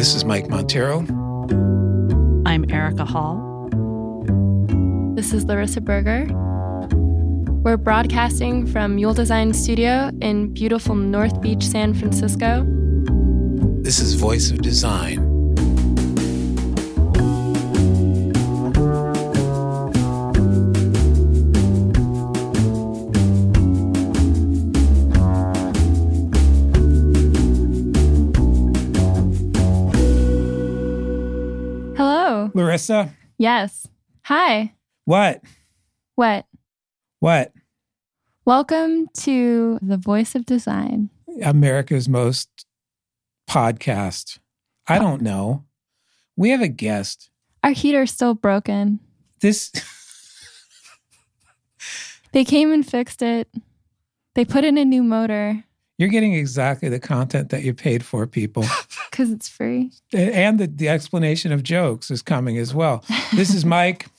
This is Mike Monteiro. I'm Erika Hall. This is Larisa Berger. We're broadcasting from Mule Design Studio in beautiful North Beach, San Francisco. This is Voice of Design. Hello. Larisa, Yes. Hi. what? What? What? Welcome to the Voice of Design. America's most podcast. I don't know. We have a guest. Our heater's still broken. This They came and fixed it. They put in a new motor you're getting exactly the content that you paid for, people. because it's free. and the, the explanation of jokes is coming as well. This is Mike.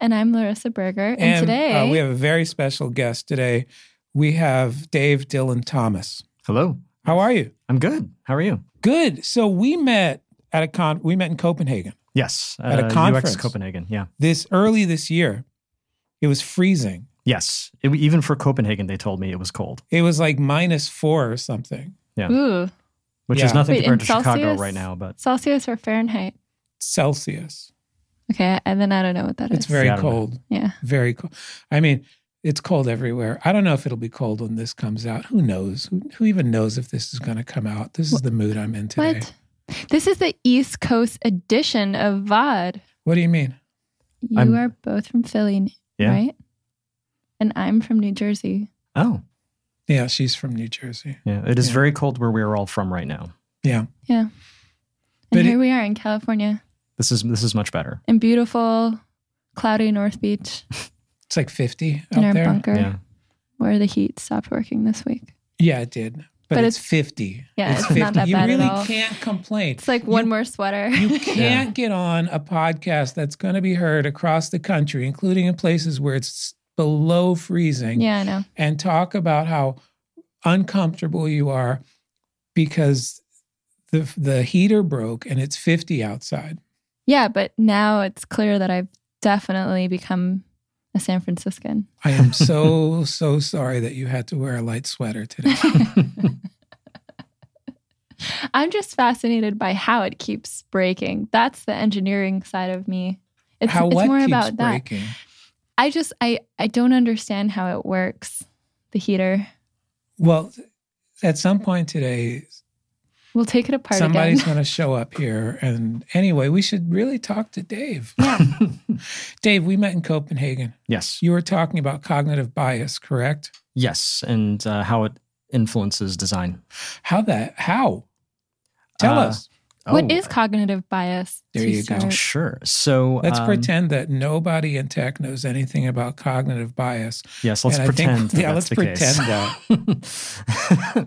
And I'm Larisa Berger. And, And today uh, we have a very special guest today. We have Dave Dylan Thomas. Hello. How are you? I'm good. How are you? Good. So we met at a con. We met in Copenhagen Yes. At a uh, conference. UX Copenhagen. Yeah. this early this year. It was freezing. Yes. It- even for Copenhagen, they told me it was cold, It was like minus four or something Ooh, which Yeah. is nothing Wait, compared in to Chicago Celsius? right now. But Celsius or Fahrenheit? Celsius. Okay, and then I don't know what that is. It's very Yeah, I don't know. cold. yeah. Very cold. I mean, it's cold everywhere. I don't know if it'll be cold when this comes out. Who knows? Who, who even knows if this is going to come out? This is the mood I'm in today. What? This is the East Coast edition of VOD. What do you mean? You I'm- are both from Philly, Yeah. right? And I'm from New Jersey. oh, Yeah, she's from New Jersey. yeah. It is Yeah. very cold where we are all from right now. Yeah. Yeah. And But here it- we are in California, This is this is much better. in beautiful, cloudy North Beach, It's like 50 in out our there. bunker, Yeah. where the heat stopped working this week. Yeah, it did. But, But it's, it's- 50. yeah, it's not that you bad at really all. can't complain. It's like one You- more sweater. You can't get on a podcast that's going to be heard across the country, including in places where it's below freezing, yeah, I know. and talk about how uncomfortable you are because the the heater broke and it's 50 outside. Yeah, but now it's clear that I've definitely become a San Franciscan. I am so so sorry that you had to wear a light sweater today. I'm just fascinated by how it keeps breaking. That's the engineering side of me. It's, how it's more about that. Breaking? I just I I don't understand how it works. The heater. Well, at some point today, We'll take it apart somebody's going to show up here. And anyway, we should really talk to Dave. Yeah. Dave, we met in Copenhagen. yes. You were talking about cognitive bias, correct? Yes. And uh, how it influences design. How that? How? Tell Uh, us. What Oh, is cognitive bias? There to you go. Sure. So Let's um, pretend that nobody in tech knows anything about cognitive bias. Yes, let's And I think- pretend. that yeah, that's let's the pretend case.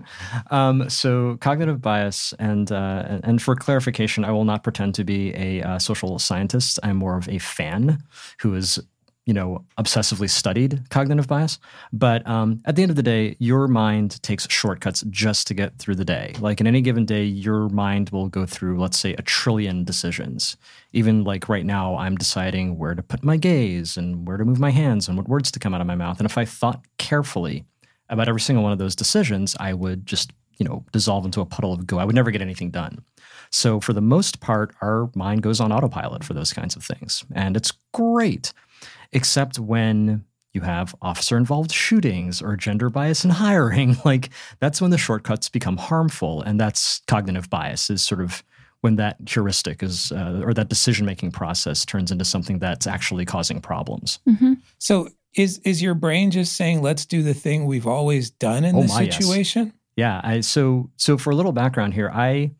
um, so, cognitive bias, and uh, and- and for clarification, I will not pretend to be a uh, social scientist. I'm more of a fan who is, you know, obsessively studied cognitive bias. But um, at the end of the day, your mind takes shortcuts just to get through the day. Like in any given day, your mind will go through, let's say, a trillion decisions. Even like right now, I'm deciding where to put my gaze and where to move my hands and what words to come out of my mouth. And if I thought carefully about every single one of those decisions, I would just, you know, dissolve into a puddle of goo. I would never get anything done. So for the most part, our mind goes on autopilot for those kinds of things. And it's great, except when you have officer involved shootings or gender bias in hiring. Like that's when the shortcuts become harmful. And that's cognitive bias, is sort of when that heuristic is, uh, or that decision making process turns into something that's actually causing problems. Mhm. So is is your brain just saying let's do the thing we've always done in Oh this my, yes. situation? Yeah. I, so, so for a little background here, I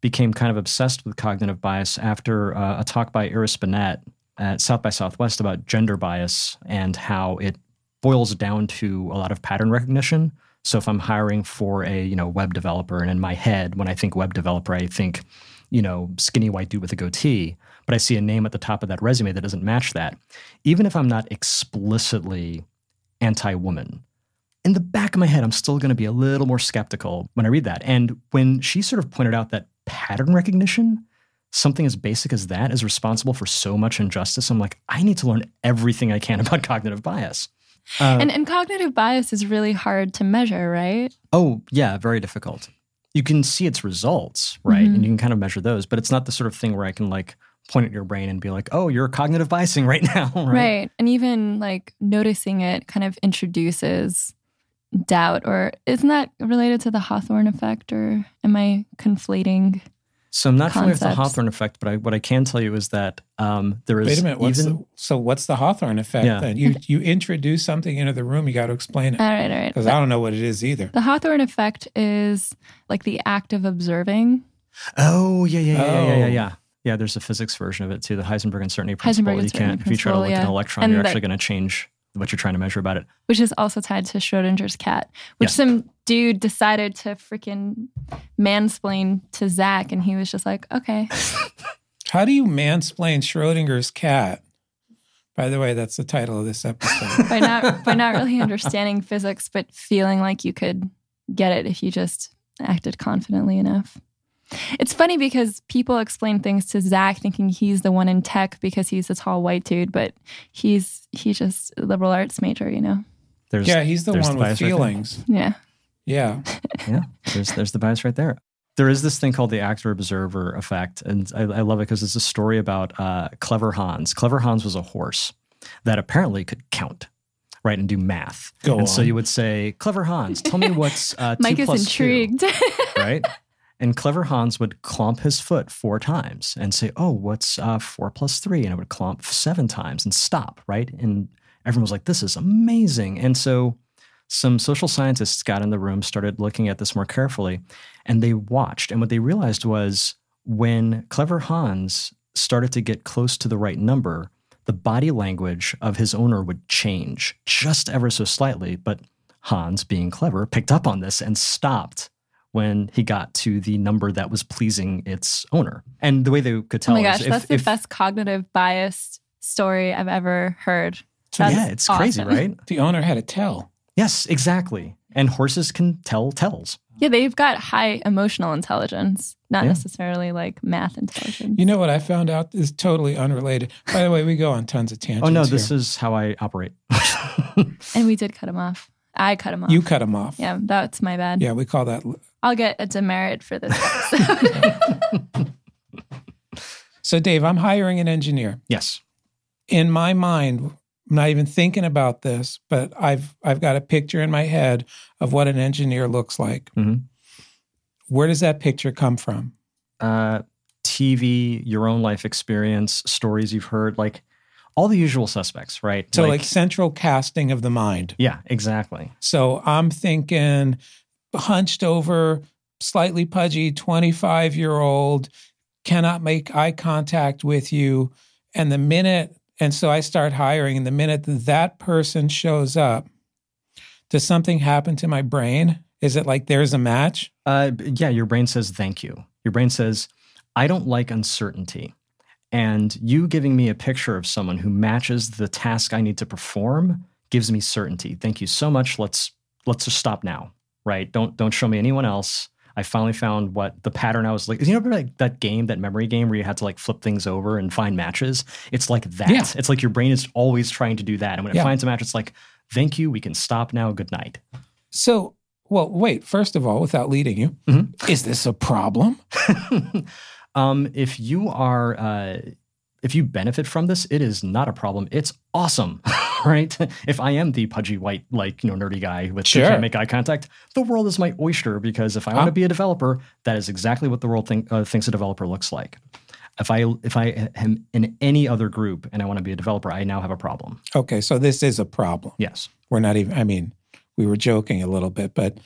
became kind of obsessed with cognitive bias after uh, a talk by Iris Bohnet at South by Southwest about gender bias and how it boils down to a lot of pattern recognition. So if I'm hiring for a you know web developer, and in my head, when I think web developer, I think you know skinny white dude with a goatee, but I see a name at the top of that resume that doesn't match that. Even if I'm not explicitly anti-woman, in the back of my head, I'm still going to be a little more skeptical when I read that. And when she sort of pointed out that pattern recognition, something as basic as that, is responsible for so much injustice. I'm like, I need to learn everything I can about cognitive bias. Uh, and, and cognitive bias is really hard to measure, right? Oh, yeah, very difficult. You can see its results, right? Mhm. And you can kind of measure those, but it's not the sort of thing where I can like point at your brain and be like, oh, you're cognitive biasing right now, right? Right. And even like noticing it kind of introduces doubt or isn't that related to the Hawthorne effect or am I conflating? So I'm not familiar with the Hawthorne effect, but I, what I can tell you is that um, there is Wait a minute. What's even the, so what's the Hawthorne effect Yeah. then? You you introduce something into the room, you got to explain it All right, all right. because I don't know what it is either. The Hawthorne effect is like the act of observing. Oh yeah, yeah, yeah, yeah, yeah, Oh. yeah. Yeah, there's a physics version of it too, the Heisenberg uncertainty principle. Heisenberg you can't if you try to principle, look at an electron, And you're that- actually going to change what you're trying to measure about it. which is also tied to Schrodinger's cat, which Yes. some dude decided to freaking mansplain to Zach, and he was just like, okay. How do you mansplain Schrodinger's cat? By the way, that's the title of this episode. by not by not really understanding physics, but feeling like you could get it if you just acted confidently enough. It's funny because people explain things to Zach thinking he's the one in tech because he's a tall white dude, but he's he's just a liberal arts major, you know. There's yeah, he's the one the with bias right feelings. Yeah. Yeah. yeah, there's there's the bias right there. There is this thing called the actor observer effect, and I, I love it because it's a story about uh, Clever Hans. Clever Hans was a horse that apparently could count, right, and do math. Go and so you would say, "Clever Hans, tell me what's uh, two Mike is plus two," intrigued. right? And Clever Hans would clomp his foot four times and say, "Oh, what's uh, four plus three? And it would clomp seven times and stop, right? And everyone was like, "This is amazing!" And so some social scientists got in the room, started looking at this more carefully, and they watched. And what they realized was when Clever Hans started to get close to the right number, the body language of his owner would change just ever so slightly. But Hans, being clever, picked up on this and stopped when he got to the number that was pleasing its owner. And the way they could oh tell my gosh, if, that's the if- best cognitive bias story I've ever heard. That's yeah, it's crazy, right? the owner had to tell. Yes, exactly. And horses can tell tells. Yeah, they've got high emotional intelligence, not Yeah. necessarily like math intelligence. You know what I found out is totally unrelated. By the way, we go on tons of tangents. Oh no, this here. is how I operate. and we did cut him off. I cut him off. you cut him off. Yeah, that's my bad. Yeah, we call that. I'll get a demerit for this. So, Dave, I'm hiring an engineer. yes. In my mind, I'm not even thinking about this, but I've I've got a picture in my head of what an engineer looks like. Mhm. Where does that picture come from? Uh, TV, your own life experience, stories you've heard, like all the usual suspects, right? So, like, central casting of the mind. yeah, exactly. So I'm thinking hunched over, slightly pudgy, 25 year old, cannot make eye contact with you. And the minute, and so I start hiring, and the minute that, person shows up, does something happen to my brain? Is it like there's a match? Uh, yeah, your brain says thank you. Your brain says, I don't like uncertainty. And you giving me a picture of someone who matches the task I need to perform gives me certainty. Thank you so much. Let's let's just stop now. Right? Don't don't show me anyone else. I finally found what the pattern I was like. You know, like that game, that memory game where you had to like flip things over and find matches? It's like that. Yeah. It's like your brain is always trying to do that. And when it Yeah. finds a match, it's like, thank you. We can stop now. Good night. So, well, wait, first of all, without leading you, Mhm. is this a problem? um, if you are, uh, if you benefit from this, it is not a problem. It's awesome, right? If I am the pudgy white, like you know, nerdy guy with who Sure. can't make eye contact, the world is my oyster because if I want to be a developer, that is exactly what the world think, uh, thinks a developer looks like. If I if I am in any other group and I want to be a developer, I now have a problem. Okay, so this is a problem. Yes. we're not even i mean we were joking a little bit but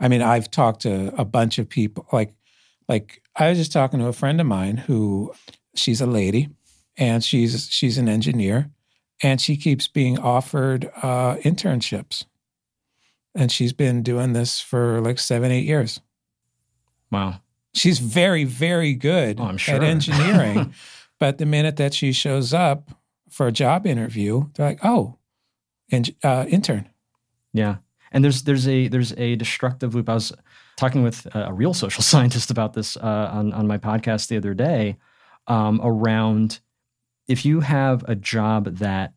i mean i've talked to a bunch of people like like i was just talking to a friend of mine who she's a lady and she's she's an engineer and she keeps being offered uh internships and she's been doing this for like seven eight years Wow. she's very very good Oh, I'm at engineering but the minute that she shows up for a job interview they're like oh uh, intern Yeah. And there's there's a there's a destructive loop. I was talking with a, a real social scientist about this uh, on on my podcast the other day um, around if you have a job that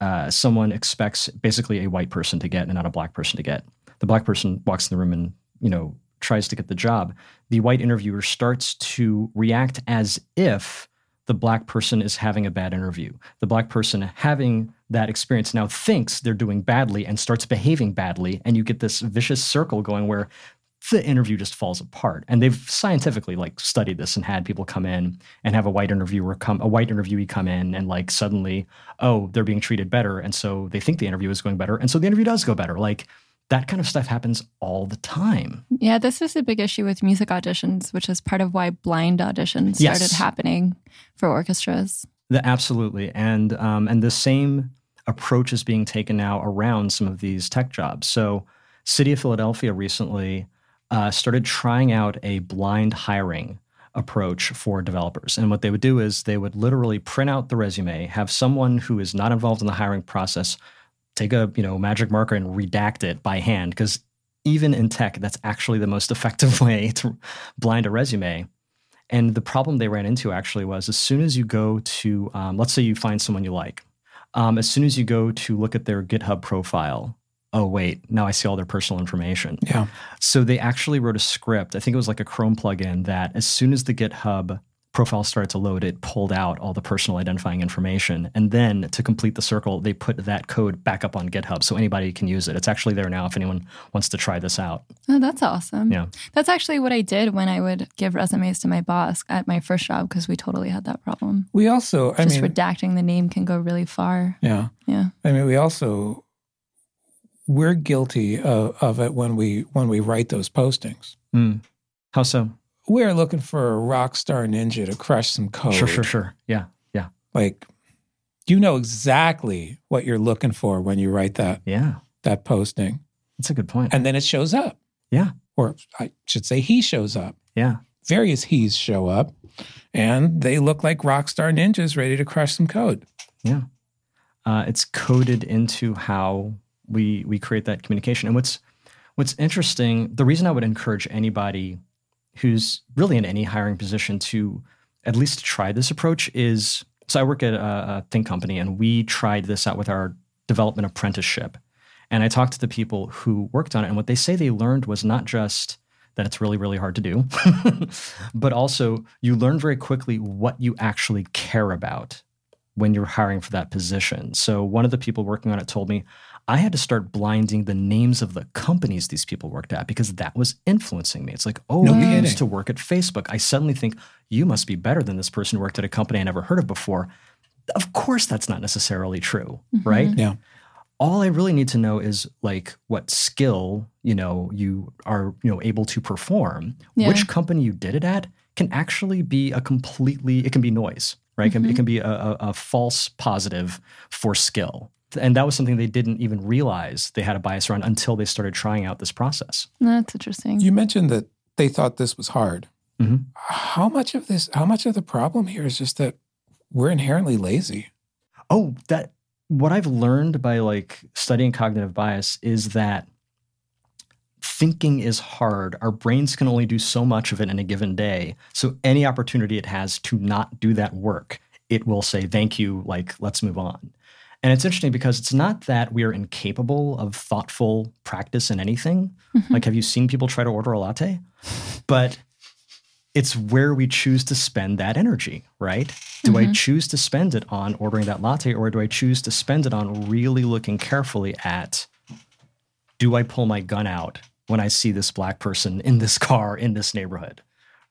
uh, someone expects basically a white person to get and not a black person to get, the black person walks in the room and you know tries to get the job. The white interviewer starts to react as if the black person is having a bad interview. The black person having that experience now thinks they're doing badly and starts behaving badly. And you get this vicious circle going where the interview just falls apart. And they've scientifically like studied this and had people come in and have a white interviewer come a white interviewee come in and like suddenly, oh, they're being treated better. And so they think the interview is going better. And so the interview does go better. Like that kind of stuff happens all the time. Yeah, this is a big issue with music auditions, which is part of why blind auditions Yes. started happening for orchestras. The, absolutely, and um, and the same approach is being taken now around some of these tech jobs. So, City of Philadelphia recently uh, started trying out a blind hiring approach for developers, and what they would do is they would literally print out the resume, have someone who is not involved in the hiring process take a you know magic marker and redact it by hand because even in tech, that's actually the most effective way to blind a resume. And the problem they ran into actually was as soon as you go to, um, let's say you find someone you like, um, as soon as you go to look at their GitHub profile, oh, wait, now I see all their personal information. Yeah. So they actually wrote a script, I think it was like a Chrome plugin, that as soon as the GitHub profile started to load, it pulled out all the personal identifying information. And then to complete the circle, they put that code back up on GitHub so anybody can use it. It's actually there now if anyone wants to try this out. Oh, that's awesome. Yeah. That's actually what I did when I would give resumes to my boss at my first job because we totally had that problem. We also, I Just mean, redacting the name can go really far. yeah. Yeah. I mean, we also we're guilty of, of it when we when we write those postings. Mm. How so? We're looking for a rock star ninja to crush some code. Sure, sure, sure. Yeah, yeah, Like you know exactly what you're looking for when you write that yeah. that posting, That's a good point. and then it shows up. Yeah. or I should say, he shows up. yeah. Various he's show up, and they look like rock star ninjas ready to crush some code. Yeah. Uh, it's coded into how we we create that communication. And what's what's interesting, the reason I would encourage anybody who's really in any hiring position to at least try this approach is so I work at a, a Think Company and we tried this out with our development apprenticeship. And I talked to the people who worked on it, and what they say they learned was not just that it's really, really hard to do, but also you learn very quickly what you actually care about when you're hiring for that position. So one of the people working on it told me I had to start blinding the names of the companies these people worked at because that was influencing me. It's like, oh, No you kidding. used to work at Facebook. I suddenly think you must be better than this person who worked at a company I never heard of before. Of course, that's not necessarily true, mm-hmm. right? Yeah. all I really need to know is like what skill, you know, you are, you know, able to perform. Yeah. Which company you did it at can actually be a completely it can be noise, right? It can be- It mm-hmm. can be a, a, a false positive for skill. And that was something they didn't even realize they had a bias around until they started trying out this process. That's interesting. You mentioned that they thought this was hard. Mhm. How much of this? How much of the problem here is just that we're inherently lazy? Oh, that what I've learned by like studying cognitive bias is that thinking is hard. Our brains can only do so much of it in a given day. So any opportunity it has to not do that work, it will say thank you, like let's move on. And it's interesting because it's not that we are incapable of thoughtful practice in anything. Mm-hmm. Like, have you seen people try to order a latte? But it's where we choose to spend that energy, right? Do I mm-hmm. choose to spend it on ordering that latte or do I choose to spend it on really looking carefully at do I pull my gun out when I see this black person in this car in this neighborhood,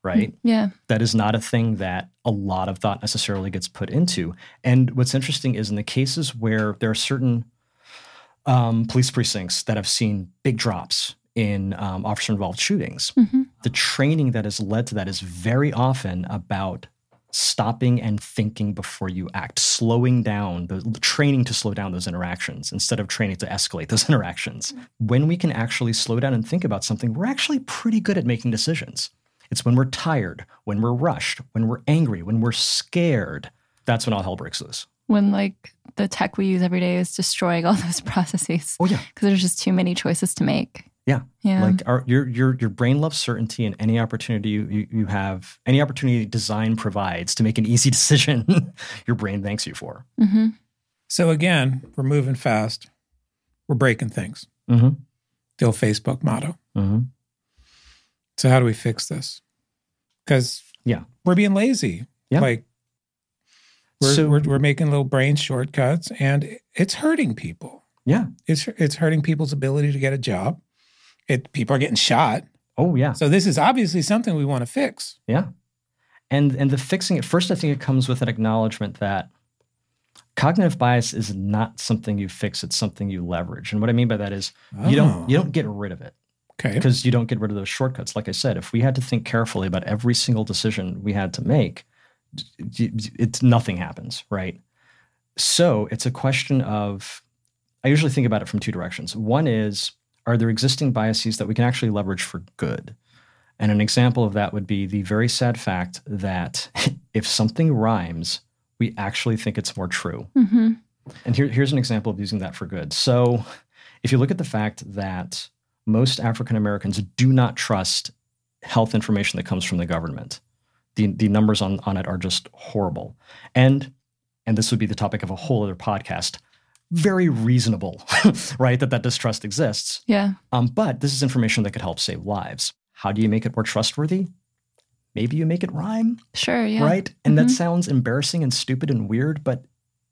right? yeah. that is not a thing that a lot of thought necessarily gets put into. And what's interesting is in the cases where there are certain um, police precincts that have seen big drops in um, officer involved shootings, hmm the training that has led to that is very often about stopping and thinking before you act, slowing down, the training to slow down those interactions instead of training to escalate those interactions. When we can actually slow down and think about something, we're actually pretty good at making decisions. It's when we're tired, when we're rushed, when we're angry, when we're scared. That's when all hell breaks loose. When like the tech we use every day is destroying all those processes Oh, yeah. because there's just too many choices to make. Yeah. Yeah. Like our, your your your brain loves certainty, and any opportunity you, you you have, any opportunity design provides to make an easy decision, your brain thanks you for. hmm So again, we're moving fast. We're breaking things. Mm-hmm. The old Facebook motto. Mm-hmm. So how do we fix this? Because Yeah. we're being lazy. Yeah. Like we're, So- we're we're making little brain shortcuts, and it's hurting people. Yeah. It's it's hurting people's ability to get a job. It people are getting shot. Oh yeah. So this is obviously something we want to fix. Yeah. And and the fixing it first, I think it comes with an acknowledgement that cognitive bias is not something you fix, it's something you leverage. And what I mean by that is you Oh. don't you don't get rid of it Okay. because you don't get rid of those shortcuts. Like I said, if we had to think carefully about every single decision we had to make, it's nothing happens, right? So it's a question of I usually think about it from two directions. One is are there existing biases that we can actually leverage for good? And an example of that would be the very sad fact that if something rhymes, we actually think it's more true. hmm And here, here's an example of using that for good. So, if you look at the fact that most African Americans do not trust health information that comes from the government, the, the numbers on, on it are just horrible. And and this would be the topic of a whole other podcast. Very reasonable, right? That that distrust exists. Yeah. Um, but this is information that could help save lives. How do you make it more trustworthy? Maybe you make it rhyme Sure. Yeah. right? And that Mhm. sounds embarrassing and stupid and weird, but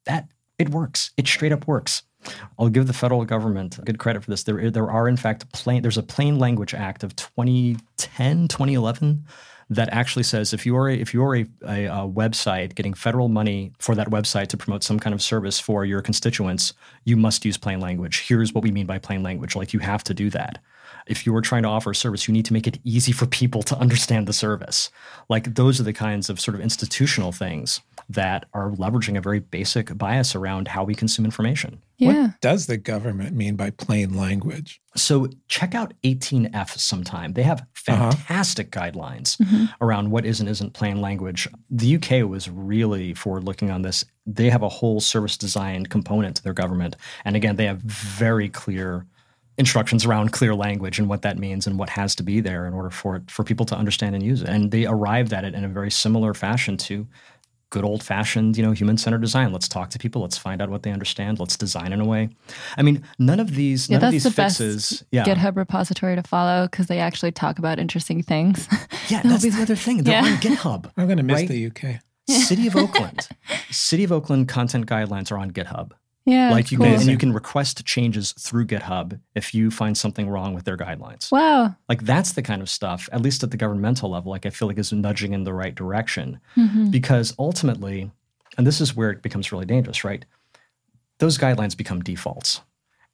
that it works. It straight up works. I'll give the federal government good credit for this. There, there are in fact plain. There's a Plain Language Act of 2010, 2011 that actually says if you are a, if you are a, a, a website getting federal money for that website to promote some kind of service for your constituents, you must use plain language. Here's what we mean by plain language. Like you have to do that. If you are trying to offer a service, you need to make it easy for people to understand the service. Like those are the kinds of sort of institutional things that are leveraging a very basic bias around how we consume information. Yeah. What does the government mean by plain language? So check out 18F sometime. They have Uh-huh. fantastic guidelines Mhm. around what is and isn't plain language. The UK was really forward looking on this. They have a whole service design component to their government. And again, they have very clear instructions around clear language and what that means and what has to be there in order for it for people to understand and use it. And they arrived at it in a very similar fashion to good old fashioned, you know, human centered design. Let's talk to people. Let's find out what they understand. Let's design in a way. I mean, none of these, Yeah, none of that's these the best fixes. Yeah. GitHub repository to follow because they actually talk about interesting things. Yeah, They'll that's be the other thing. They're Yeah. on GitHub. I'm going to miss Right? the UK. City of Oakland. City of Oakland content guidelines are on GitHub. Yeah. like you cool. can and you can request changes through GitHub if you find something wrong with their guidelines. Wow. Like that's the kind of stuff, at least at the governmental level, like I feel like is nudging in the right direction. Mhm. Because ultimately, and this is where it becomes really dangerous, right? Those guidelines become defaults.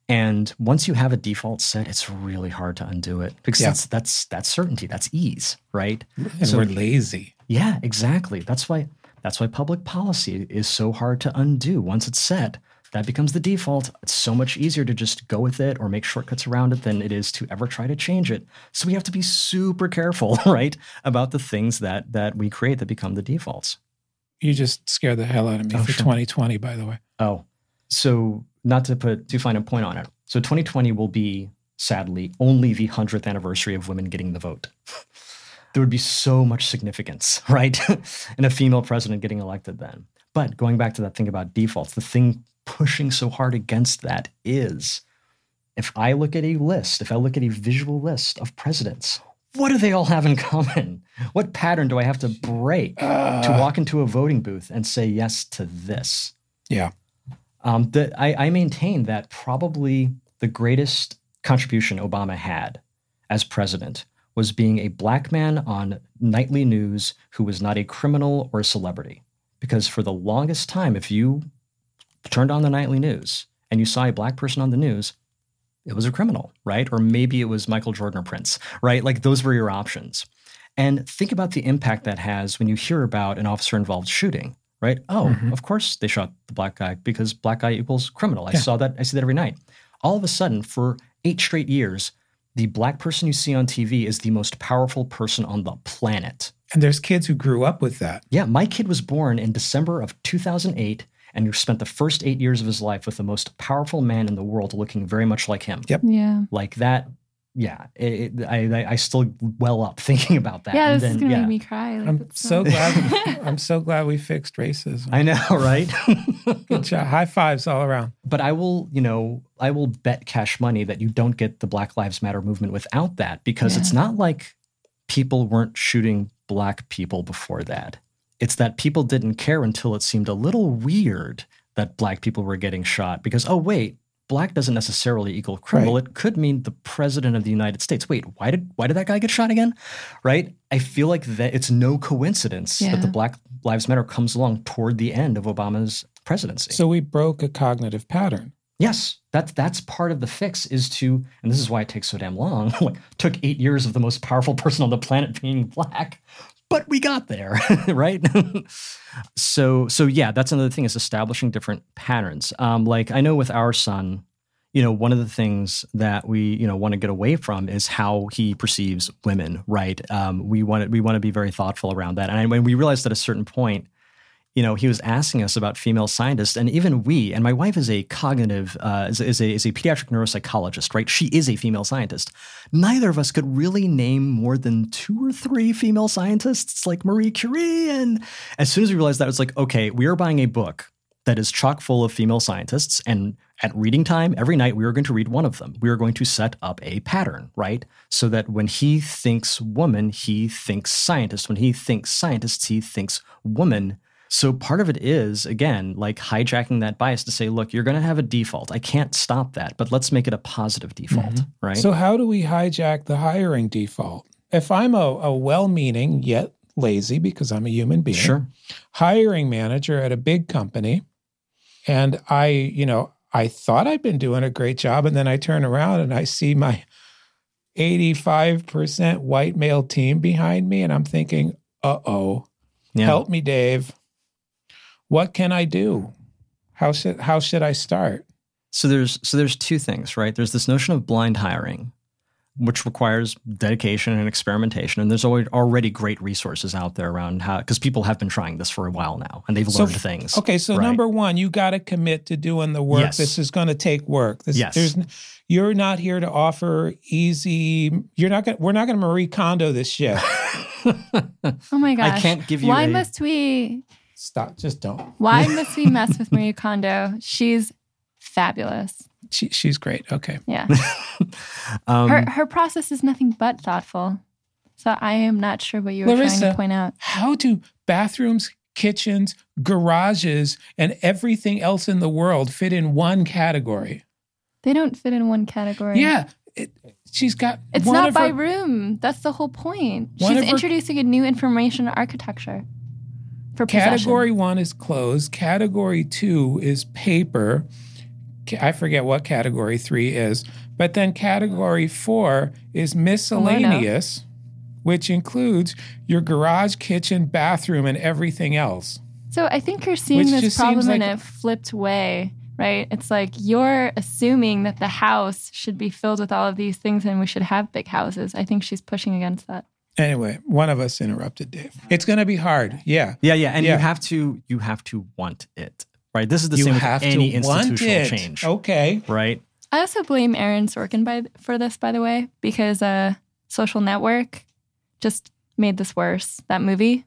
And once you have a default set, it's really hard to undo it because Yeah. that's that's that's certainty, that's ease, right? And So- we're lazy. Yeah, exactly. That's why that's why public policy is so hard to undo. Once it's set, that becomes the default. It's so much easier to just go with it or make shortcuts around it than it is to ever try to change it. So we have to be super careful, right, about the things that that we create that become the defaults. You just scared the hell out of me Oh, for sure. 2020, by the way. Oh, so not to put too fine a point on it. So 2020 will be sadly only the 100th anniversary of women getting the vote. there would be so much significance, right? in a female president getting elected then. But going back to that thing about defaults, the thing pushing so hard against that is if I look at a list, if I look at a visual list of presidents, what do they all have in common? What pattern do I have to break to Uh, walk into a voting booth and say yes to this? Yeah. Um, the, I, I maintain that probably the greatest contribution Obama had as president was being a black man on nightly news who was not a criminal or a celebrity. Because for the longest time, if you turned on the nightly news and you saw a black person on the news, it was a criminal, right? Or maybe it was Michael Jordan or Prince, right? Like those were your options. And think about the impact that has when you hear about an officer involved shooting, right? Oh, Mhm. of course they shot the black guy because black guy equals criminal. I Yeah. saw that. I see that every night. All of a sudden, for eight straight years, the black person you see on TV is the most powerful person on the planet. And there's kids who grew up with that. Yeah, my kid was born in December of 2008 and you spent the first eight years of his life with the most powerful man in the world looking very much like him. Yep. Yeah. Like that yeah, it, it, I I still well up thinking about that. Yeah, And this is then, gonna yeah. make me cry. Like, I'm so glad. I'm so glad we fixed racism. I know, right? Good job. High fives all around. but I will, you know, I will bet cash money that you don't get the Black Lives Matter movement without that because it's not like people weren't shooting black people before that. It's that people didn't care until it seemed a little weird that black people were getting shot because, oh, wait, black doesn't necessarily equal criminal. Right. It could mean the president of the United States. Wait, why did why did that guy get shot again? Right? I feel like that it's no coincidence that the Black Lives Matter comes along toward the end of Obama's presidency. So we broke a cognitive pattern. Yes, that's that's part of the fix is to, and this is why it takes so damn long. like took eight years of the most powerful person on the planet being black, but we got there, right? so so yeah, that's another thing is establishing different patterns. Um, like I know with our son, you know, one of the things that we you know want to get away from is how he perceives women, right? Um, we want to we want to be very thoughtful around that, and when we realized at a certain point you know, he was asking us about female scientists, and even we, and my wife is a cognitive, uh, is, is, a, is a pediatric neuropsychologist, right? She is a female scientist. Neither of us could really name more than two or three female scientists like Marie Curie. And as soon as we realized that, it was like, okay, we are buying a book that is chock full of female scientists. And at reading time, every night, we are going to read one of them. We are going to set up a pattern, right? So that when he thinks woman, he thinks scientist. When he thinks scientists, he thinks woman. So part of it is, again, like hijacking that bias to say, look, you're going to have a default. I can't stop that, but let's make it a positive default, mm-hmm. right? So how do we hijack the hiring default? If I'm a, a well-meaning yet lazy, because I'm a human being, sure. hiring manager at a big company, and I, you know, I thought I'd been doing a great job, and then I turn around and I see my 85% white male team behind me, and I'm thinking, uh-oh, Yeah. help me, Dave. What can I do? How should how should I start? So there's so there's two things, right? There's this notion of blind hiring, which requires dedication and experimentation, and there's already already great resources out there around how because people have been trying this for a while now and they've So, learned things. Okay, so right? number one, you got to commit to doing the work. Yes. This is going to take work. This, Yes. there's, you're not here to offer easy. You're not going. We're not going to Marie Kondo this shit. Oh my gosh. I can't give you Why a- must we Stop. Just don't. why must we mess with Marie Kondo? She's fabulous. She, she's great. Okay. Yeah. um, Her her process is nothing but thoughtful. So I am not sure what you were trying to point out. How do bathrooms, kitchens, garages, and everything else in the world fit in one category? They don't fit in one category. Yeah. It, she's got. It's not by her- room. That's the whole point. She's of her- introducing a new information architecture for possession. Category one is clothes. Category two is paper. I forget what category three is. But then category four is miscellaneous, which includes your garage, kitchen, bathroom, and everything else. So I think you're seeing Which this problem seems in a flipped way, right? It's like you're assuming that the house should be filled with all of these things and we should have big houses. I think she's pushing against that. Anyway, one of us interrupted Dave. It's going to be hard. Yeah. yeah, yeah, and Yeah. you have to you have to want it, right? This is the same thing. you same have with any to want institutional it. change, Okay. right? I also blame Aaron Sorkin by for this, by the way, because uh, Social Network just made this worse. That movie,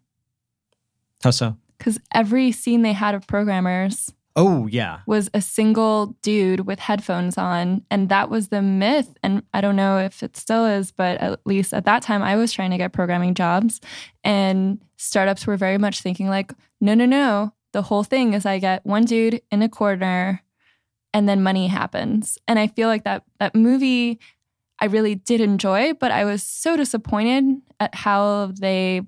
How so? because every scene they had of programmers Oh yeah, was a single dude with headphones on. And that was the myth. And I don't know if it still is, but at least at that time, I was trying to get programming jobs. And startups were very much thinking, like, no, no, no. The whole thing is I get one dude in a corner and then money happens. And I feel like that that movie I really did enjoy, but I was so disappointed at how they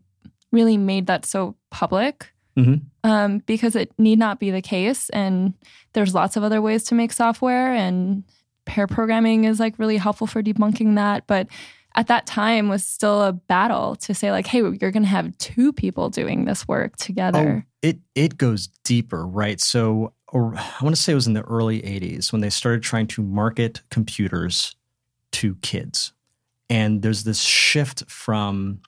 really made that so public Mhm. um, because it need not be the case. And there's lots of other ways to make software, and pair programming is like really helpful for debunking that. But at that time was still a battle to say like, hey, you're going to have two people doing this work together. Oh, it it goes deeper, right? So, or I want to say it was in the early '80s when they started trying to market computers to kids, and there's this shift from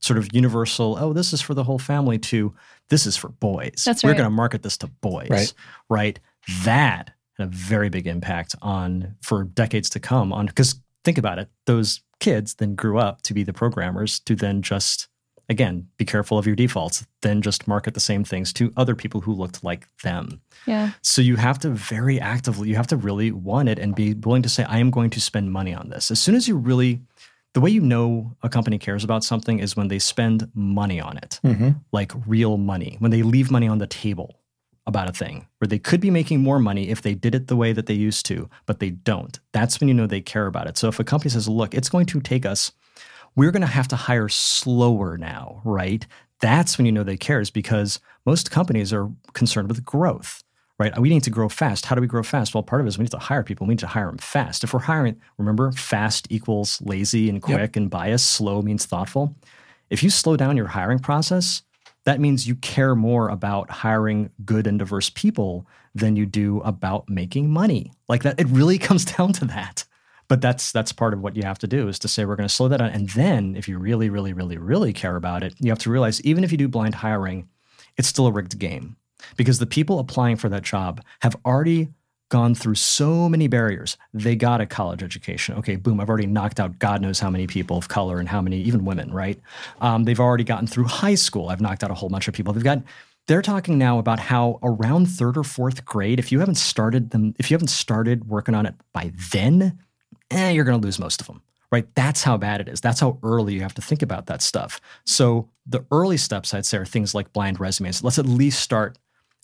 sort of universal, oh, this is for the whole family, to this is for boys. That's right. We're going to market this to boys, Right. right? That had a very big impact on for decades to come on because think about it. Those kids then grew up to be the programmers to then just again be careful of your defaults then just market the same things to other people who looked like them Yeah. so you have to very actively you have to really want it and be willing to say i am going to spend money on this as soon as you really the way you know a company cares about something is when they spend money on it Mm-hmm. like real money when they leave money on the table about a thing where they could be making more money if they did it the way that they used to but they don't. That's when you know they care about it. So if a company says look it's going to take us we're going to have to hire slower now right? That's when you know they care is because most companies are concerned with growth right we need to grow fast how do we grow fast well part of it is we need to hire people we need to hire them fast if we're hiring remember fast equals lazy and quick and bias slow means thoughtful if you slow down your hiring process that means you care more about hiring good and diverse people than you do about making money. Like that, it really comes down to that. But that's that's part of what you have to do is to say we're going to slow that down. And then if you really, really, really, really care about it, you have to realize even if you do blind hiring, it's still a rigged game. Because the people applying for that job have already gone through so many barriers. They got a college education. Okay, boom, I've already knocked out God knows how many people of color and how many, even women, right? Um, they've already gotten through high school. I've knocked out a whole bunch of people. They've got, they're talking now about how around third or fourth grade, if you haven't started them, if you haven't started working on it by then, eh, you're going to lose most of them. Right. That's how bad it is. That's how early you have to think about that stuff. So the early steps, I'd say, are things like blind resumes. Let's at least start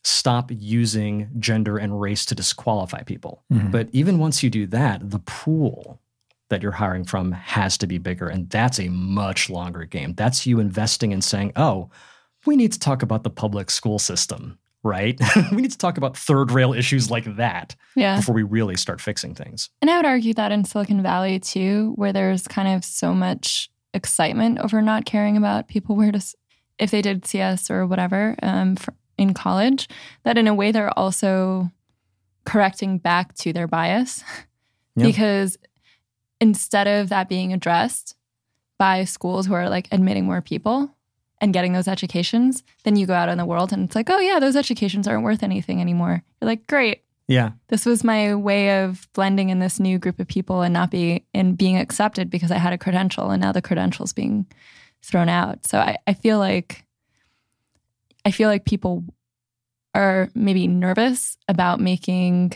stop using gender and race to disqualify people. Mhm. But even once you do that, the pool that you're hiring from has to be bigger. And that's a much longer game. That's you investing in saying, oh, we need to talk about the public school system, right? we need to talk about third rail issues like that Yeah. before we really start fixing things. And I would argue that in Silicon Valley too, where there's kind of so much excitement over not caring about people where to, if they did CS or whatever um, for, in college, that in a way they're also correcting back to their bias Yeah. because instead of that being addressed by schools who are like admitting more people and getting those educations, then you go out in the world and it's like, oh yeah, those educations aren't worth anything anymore. You're like, great, Yeah. this was my way of blending in this new group of people and not be and being accepted because I had a credential and now the credential's being thrown out. So I, I feel like I feel like people are maybe nervous about making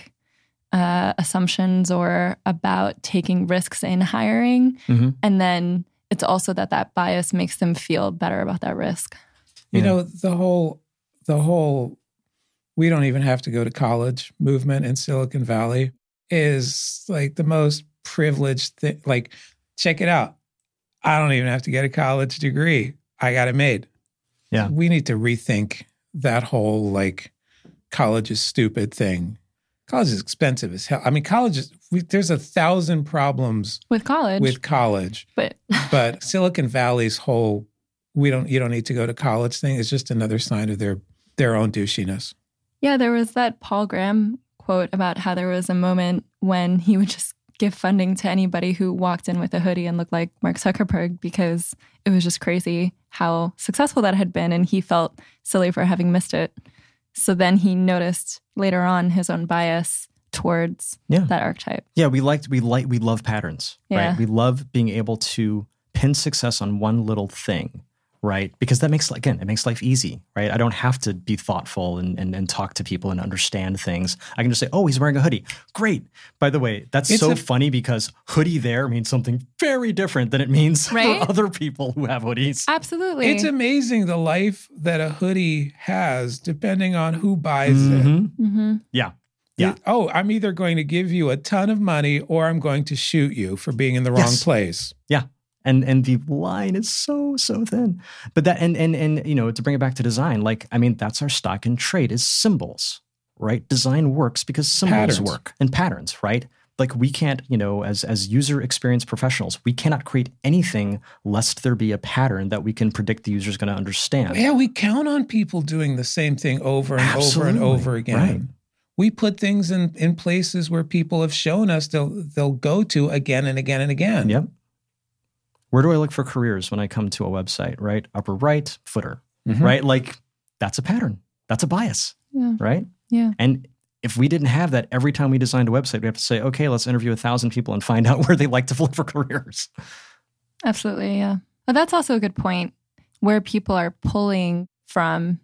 uh, assumptions or about taking risks in hiring. Mhm. And then it's also that that bias makes them feel better about that risk. You Yeah. know, the whole the whole we don't even have to go to college movement in Silicon Valley is like the most privileged thing. Like, check it out. I don't even have to get a college degree. I got it made. Yeah. We need to rethink that whole like college is stupid thing. College is expensive as hell. I mean, college is we, there's a thousand problems With college. with college but but Silicon Valley's whole we don't you don't need to go to college thing is just another sign of their their own douchiness. Yeah, there was that Paul Graham quote about how there was a moment when he would just give funding to anybody who walked in with a hoodie and looked like Mark Zuckerberg because it was just crazy how successful that had been and he felt silly for having missed it. So then he noticed later on his own bias towards Yeah. that archetype. Yeah, we liked we like we love patterns, Yeah. right? We love being able to pin success on one little thing, right? Because that makes again, it makes life easy, right? I don't have to be thoughtful and, and, and talk to people and understand things. I can just say, oh, he's wearing a hoodie. Great. By the way, that's It's so a- funny because hoodie there means something very different than it means Right? for other people who have hoodies. Absolutely. It's amazing the life that a hoodie has depending on who buys it. Mhm. hmm Yeah. Yeah. Oh, I'm either going to give you a ton of money or I'm going to shoot you for being in the wrong Yes. place. And and the line is so so thin but that and and and you know to bring it back to design like i mean that's our stock in trade is symbols right design works because symbols Patterns. work and patterns right like we can't you know as as user experience professionals we cannot create anything lest there be a pattern that we can predict the user is going to understand Yeah, we count on people doing the same thing over and over and over again. Right. We put things in, in places where people have shown us they'll they'll go to again and again and again. yep where do i look for careers when i come to a website right upper right footer Mhm. right like that's a pattern that's a bias Yeah. right Yeah. And if we didn't have that every time we designed a website, we have to say, okay, let's interview a thousand people and find out where they like to look for careers. Absolutely, yeah. But that's also a good point. Where people are pulling from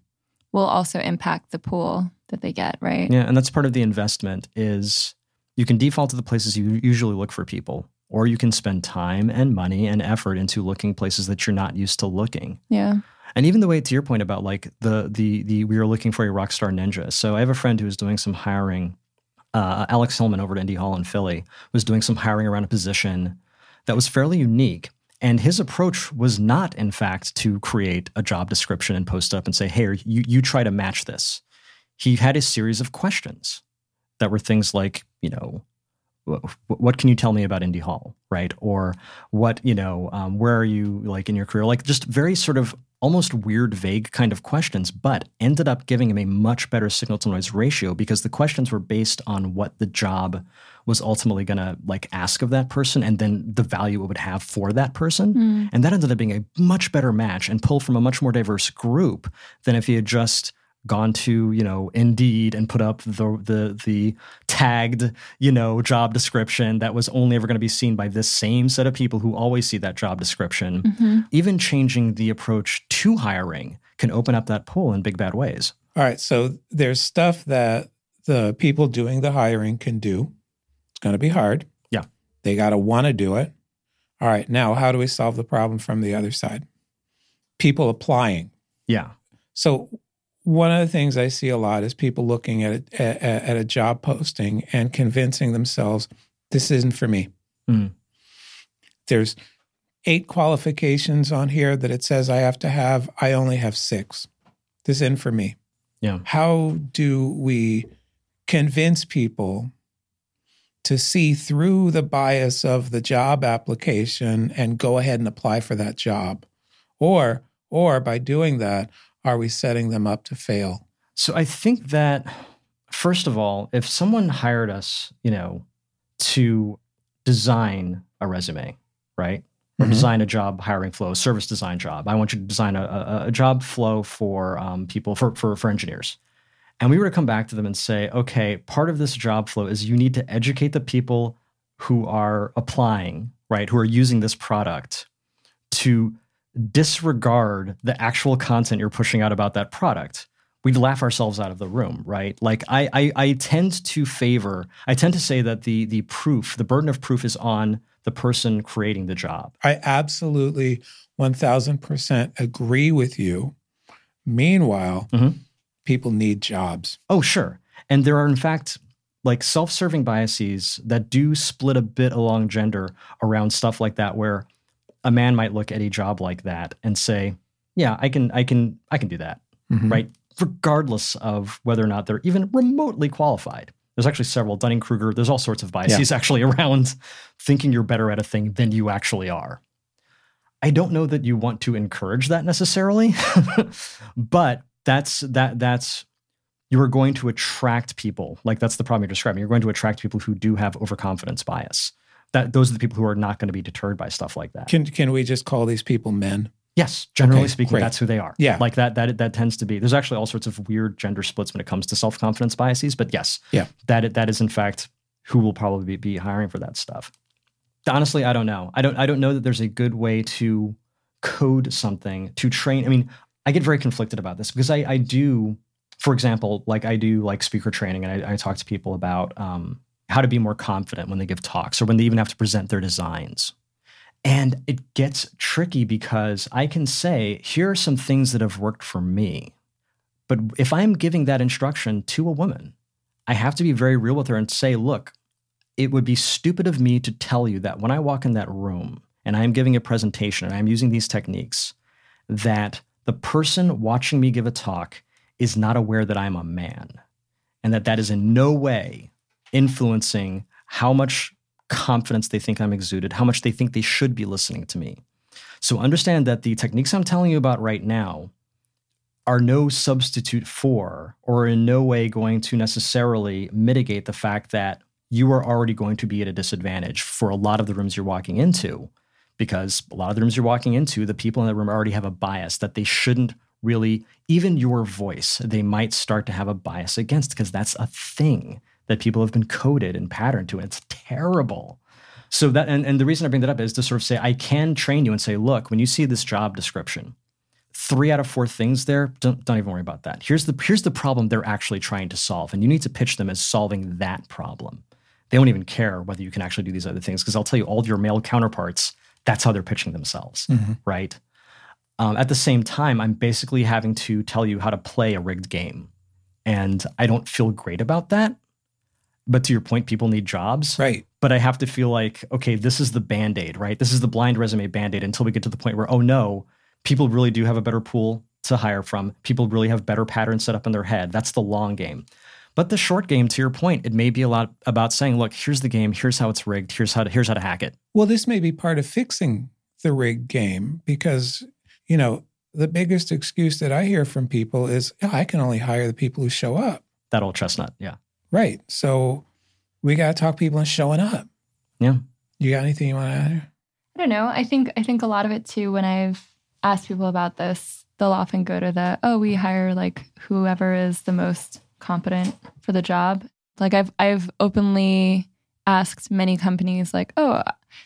will also impact the pool that they get, right? Yeah, and that's part of the investment is you can default to the places you usually look for people, or you can spend time and money and effort into looking places that you're not used to looking. Yeah. And even the way to your point about like the the the we were looking for a rock star ninja. So I have a friend who was doing some hiring. Uh, Alex Hillman over at Indy Hall in Philly was doing some hiring around a position that was fairly unique. And his approach was not, in fact, to create a job description and post up and say, "Hey, you you try to match this." He had a series of questions that were things like, you know, what can you tell me about Indy Hall, right? Or what, you know, um, where are you like in your career? Like just very sort of almost weird, vague kind of questions, but ended up giving him a much better signal to noise ratio because the questions were based on what the job was ultimately going to like ask of that person and then the value it would have for that person. Mm. And that ended up being a much better match and pull from a much more diverse group than if he had just gone to you know Indeed and put up the the the tagged you know job description that was only ever going to be seen by this same set of people who always see that job description. Mm-hmm. Even changing the approach to hiring can open up that pool in big bad ways. All right. So there's stuff that the people doing the hiring can do. It's going to be hard. Yeah. They got to want to do it. All right. Now, how do we solve the problem from the other side? People applying. Yeah. So one of the things I see a lot is people looking at a, at, at a job posting and convincing themselves this isn't for me. Mm. There's eight qualifications on here that it says I have to have. I only have six. This isn't for me. Yeah. How do we convince people to see through the bias of the job application and go ahead and apply for that job? Or or by doing that, are we setting them up to fail? So I think that first of all, if someone hired us, you know, to design a resume, right? Or Mhm. design a job hiring flow, a service design job. I want you to design a, a, a job flow for um, people for, for for engineers. And we were to come back to them and say, okay, part of this job flow is you need to educate the people who are applying, right, who are using this product to disregard the actual content you're pushing out about that product we'd laugh ourselves out of the room right like I, I i tend to favor i tend to say that the the proof the burden of proof is on the person creating the job I absolutely 1000% agree with you. Meanwhile, Mhm. people need jobs. oh sure and there are in fact like self-serving biases that do split a bit along gender around stuff like that where a man might look at a job like that and say yeah i can i can i can do that Mhm. right? Regardless of whether or not they're even remotely qualified. There's actually several Dunning Kruger, there's all sorts of biases actually around thinking you're better at a thing than you actually are. I don't know that you want to encourage that necessarily, but that's that that's you are going to attract people. Like that's the problem you're describing. You're going to attract people who do have overconfidence bias. That those are the people who are not going to be deterred by stuff like that. Can can we just call these people men? Yes, generally Okay, speaking, great. that's who they are. Yeah. like that. That that tends to be. There's actually all sorts of weird gender splits when it comes to self confidence biases. But yes, Yeah. that that is in fact who will probably be, hiring for that stuff. Honestly, I don't know. I don't. I don't know that there's a good way to code something to train. I mean, I get very conflicted about this because I I do, for example, like I do like speaker training and I, I talk to people about um, how to be more confident when they give talks or when they even have to present their designs. And it gets tricky because I can say, here are some things that have worked for me. But if I'm giving that instruction to a woman, I have to be very real with her and say, look, it would be stupid of me to tell you that when I walk in that room and I'm giving a presentation and I'm using these techniques, that the person watching me give a talk is not aware that I'm a man and that that is in no way influencing how much confidence they think I'm exuded, how much they think they should be listening to me. So understand that the techniques I'm telling you about right now are no substitute for or in no way going to necessarily mitigate the fact that you are already going to be at a disadvantage for a lot of the rooms you're walking into because a lot of the rooms you're walking into the people in that room already have a bias that they shouldn't really, even your voice, they might start to have a bias against because that's a thing that people have been coded and patterned to. And it's terrible. So that and, and the reason I bring that up is to sort of say I can train you and say, look, when you see this job description, three out of four things there, don't, don't even worry about that. Here's the here's the problem they're actually trying to solve. And you need to pitch them as solving that problem. They don't even care whether you can actually do these other things. Because I'll tell you, all your male counterparts, that's how they're pitching themselves. Mm-hmm. Right. Um, at the same time, I'm basically having to tell you how to play a rigged game. And I don't feel great about that. But to your point, people need jobs. Right. But I have to feel like, okay, this is the band aid, right? This is the blind resume band aid until we get to the point where, oh no, people really do have a better pool to hire from. People really have better patterns set up in their head. That's the long game. But the short game, to your point, it may be a lot about saying, look, here's the game, here's how it's rigged, here's how to, here's how to hack it. Well, this may be part of fixing the rigged game because, you know, the biggest excuse that I hear from people is, oh, I can only hire the people who show up. That old chestnut, yeah. Right. So we got to talk people into showing up. Yeah. You got anything you want to add here? I don't know. I think I think a lot of it too. When I've asked people about this, they'll often go to the oh, we hire like whoever is the most competent for the job. Like I've I've openly asked many companies like, oh,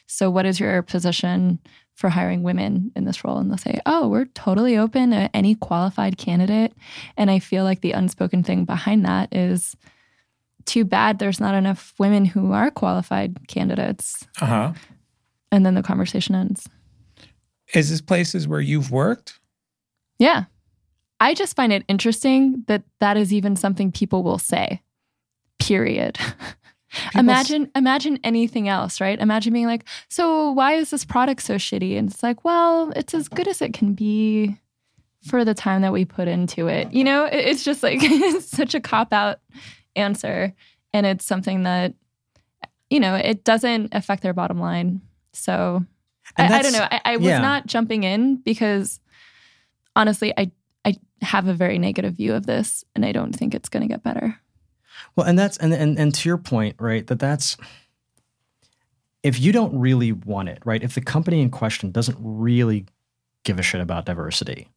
so what is your position for hiring women in this role? And they'll say, oh, we're totally open to any qualified candidate. And I feel like the unspoken thing behind that is too bad there's not enough women who are qualified candidates. Uh huh. And then the conversation ends. Is this places where you've worked? Yeah. I just find it interesting that that is even something people will say. Period. imagine imagine anything else, right? Imagine being like, "So why is this product so shitty?" And it's like, "Well, it's as good as it can be for the time that we put into it." You know, it's just like it's such a cop out answer and it's something that you know, it doesn't affect their bottom line. So I, I, don't know. I, I was yeah. not jumping in because honestly, I I have a very negative view of this, and I don't think it's going to get better. Well, and that's and, and and to your point, right? That that's if you don't really want it, right? If the company in question doesn't really give a shit about diversity,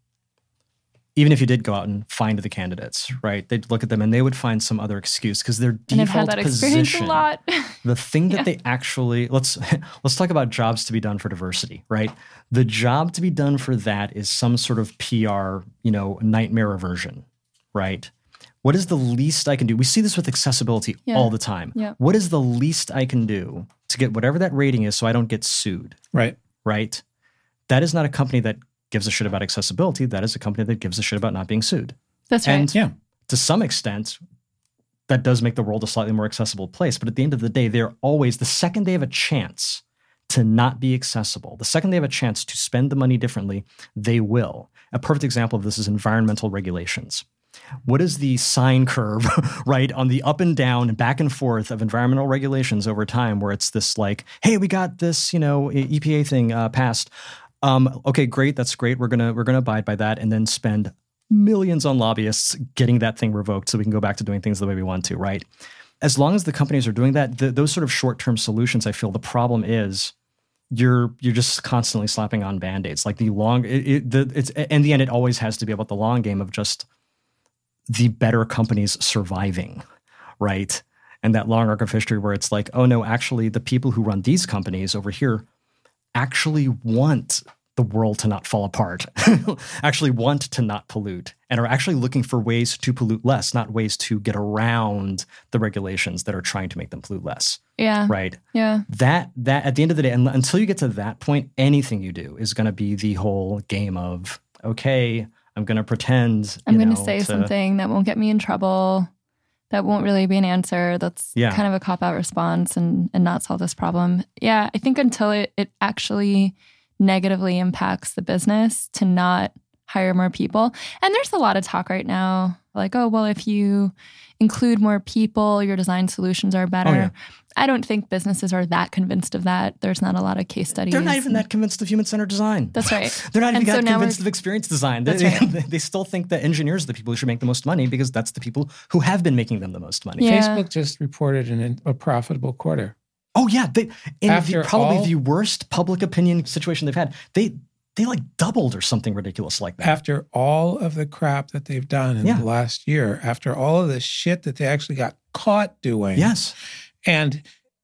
even if you did go out and find the candidates, right? They'd look at them and they would find some other excuse because their And I've had default that experience position, a lot. the thing that Yeah. they actually let's let's talk about jobs to be done for diversity, right? The job to be done for that is some sort of PR, you know, nightmare aversion, right? What is the least I can do? We see this with accessibility Yeah. all the time. Yeah. What is the least I can do to get whatever that rating is so I don't get sued? Right. right? That is not a company that gives a shit about accessibility. That is a company that gives a shit about not being sued. That's right. And Yeah. to some extent, that does make the world a slightly more accessible place. But at the end of the day, they're always, the second they have a chance to not be accessible, the second they have a chance to spend the money differently, they will. A perfect example of this is environmental regulations. What is the sine curve, right, on the up and down and back and forth of environmental regulations over time, where it's this like, hey, we got this, you know, EPA thing uh, passed. Um, okay, great, that's great. We're gonna we're gonna abide by that, and then spend millions on lobbyists getting that thing revoked so we can go back to doing things the way we want to, right? As long as the companies are doing that, th those sort of short-term solutions, I feel the problem is you're you're just constantly slapping on band-aids. Like the long it, it, the, it's in the end it always has to be about the long game of just the better companies surviving, right? And that long arc of history where it's like, oh no, actually the people who run these companies over here actually want the world to not fall apart, actually want to not pollute, and are actually looking for ways to pollute less, not ways to get around the regulations that are trying to make them pollute less. yeah. Right. Yeah. That that at the end of the day, and until you get to that point, anything you do is going to be the whole game of okay, I'm going to pretend. I'm going to say something that won't get me in trouble. That won't really be an answer. That's Yeah. kind of a cop out response and and not solve this problem. Yeah, I think until it it actually negatively impacts the business to not hire more people. And there's a lot of talk right now like, oh, well, if you include more people, your design solutions are oh, better. Oh, yeah. I don't think businesses are that convinced of that. There's not a lot of case studies. They're not even that convinced of human centered design. That's right. They're not even And so that convinced of experience design. They, That's right. they still think that engineers are the people who should make the most money because that's the people who have been making them the most money. Yeah. Facebook just reported an, a profitable quarter. Oh yeah, they in After the, probably all- the worst public opinion situation they've had. They they like doubled or something ridiculous like that. After all of the crap that they've done in Yeah. the last year, after all of the shit that they actually got caught doing, Yes. And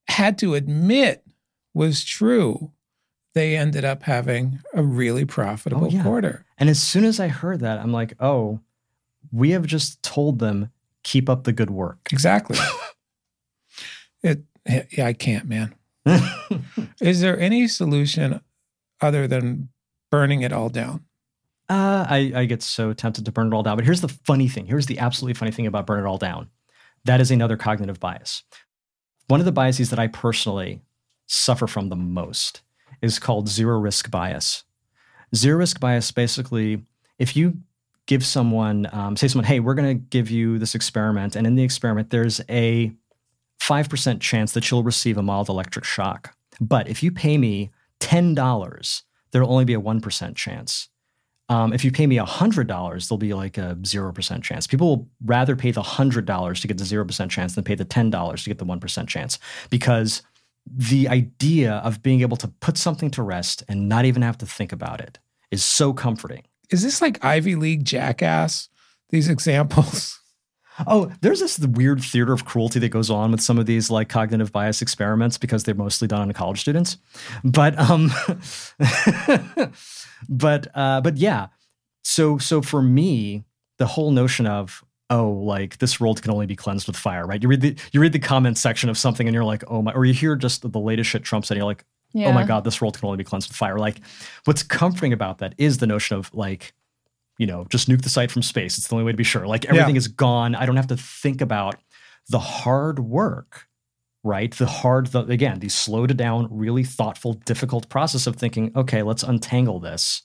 had to admit was true, they ended up having a really profitable Oh, yeah. quarter. And as soon as I heard that, I'm like, oh, we have just told them keep up the good work. Exactly. it. Yeah, I can't, man. Is there any solution other than burning it all down? Uh, I, I get so tempted to burn it all down. But here's the funny thing. Here's the absolutely funny thing about burn it all down. That is another cognitive bias. One of the biases that I personally suffer from the most is called zero risk bias. Zero risk bias basically, if you give someone, um, say someone, hey, we're going to give you this experiment, and in the experiment, there's a 5% chance that you'll receive a mild electric shock. But if you pay me $10, there'll only be a 1% chance. Um, if you pay me $100, there'll be like a 0% chance. People will rather pay the $100 to get the 0% chance than pay the $10 to get the 1% chance because the idea of being able to put something to rest and not even have to think about it is so comforting. Is this like Ivy League jackass? These examples. Oh, there's this weird theater of cruelty that goes on with some of these like cognitive bias experiments because they're mostly done on college students. But um but uh but yeah. So so for me, the whole notion of oh, like this world can only be cleansed with fire, right? You read the you read the comment section of something and you're like, oh my or you hear just the latest shit Trump said, and you're like, Yeah. oh my god this world can only be cleansed with fire like what's comforting about that is the notion of like you know just nuke the site from space. It's the only way to be sure. Like everything is gone. I don't have to think about the hard work right? The hard the, again the slowed down really thoughtful difficult process of thinking okay let's untangle this.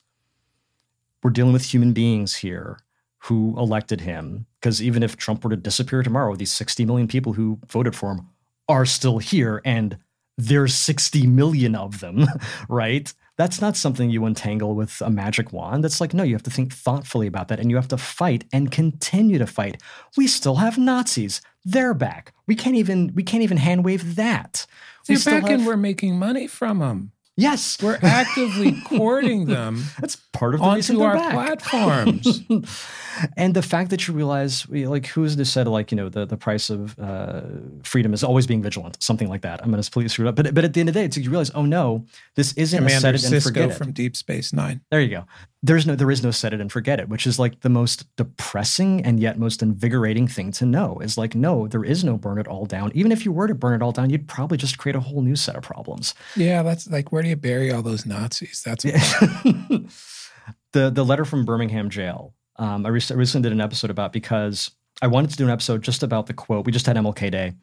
We're dealing with human beings here who elected him because even if trump were to disappear tomorrow these 60 million people who voted for him are still here and there's 60 million of them, right? That's not something you untangle with a magic wand. That's like, no, you have to think thoughtfully about that and you have to fight and continue to fight. We still have Nazis. They're back. We can't even we can't even hand wave that. We They're back and we're making money from them. Yes, We're actively courting them that's part of the onto our back. platforms. and the fact that you realize, like, who's this said, like, you know, the, the price of uh, freedom is always being vigilant, something like that. I'm going to completely screw it up. But, but at the end of the day, it's, you realize, oh no, this isn't a set Commander it and forget Sisko it. from Deep Space Nine. There you go. There's no, there is no set it and forget it, which is like the most depressing and yet most invigorating thing to know. Is like, no, there is no burn it all down. Even if you were to burn it all down, you'd probably just create a whole new set of problems. Yeah, that's like where do you bury all those Nazis? That's the the letter from Birmingham jail. Um, I rec- I recently did an episode about because I wanted to do an episode just about the quote. We just had MLK Day,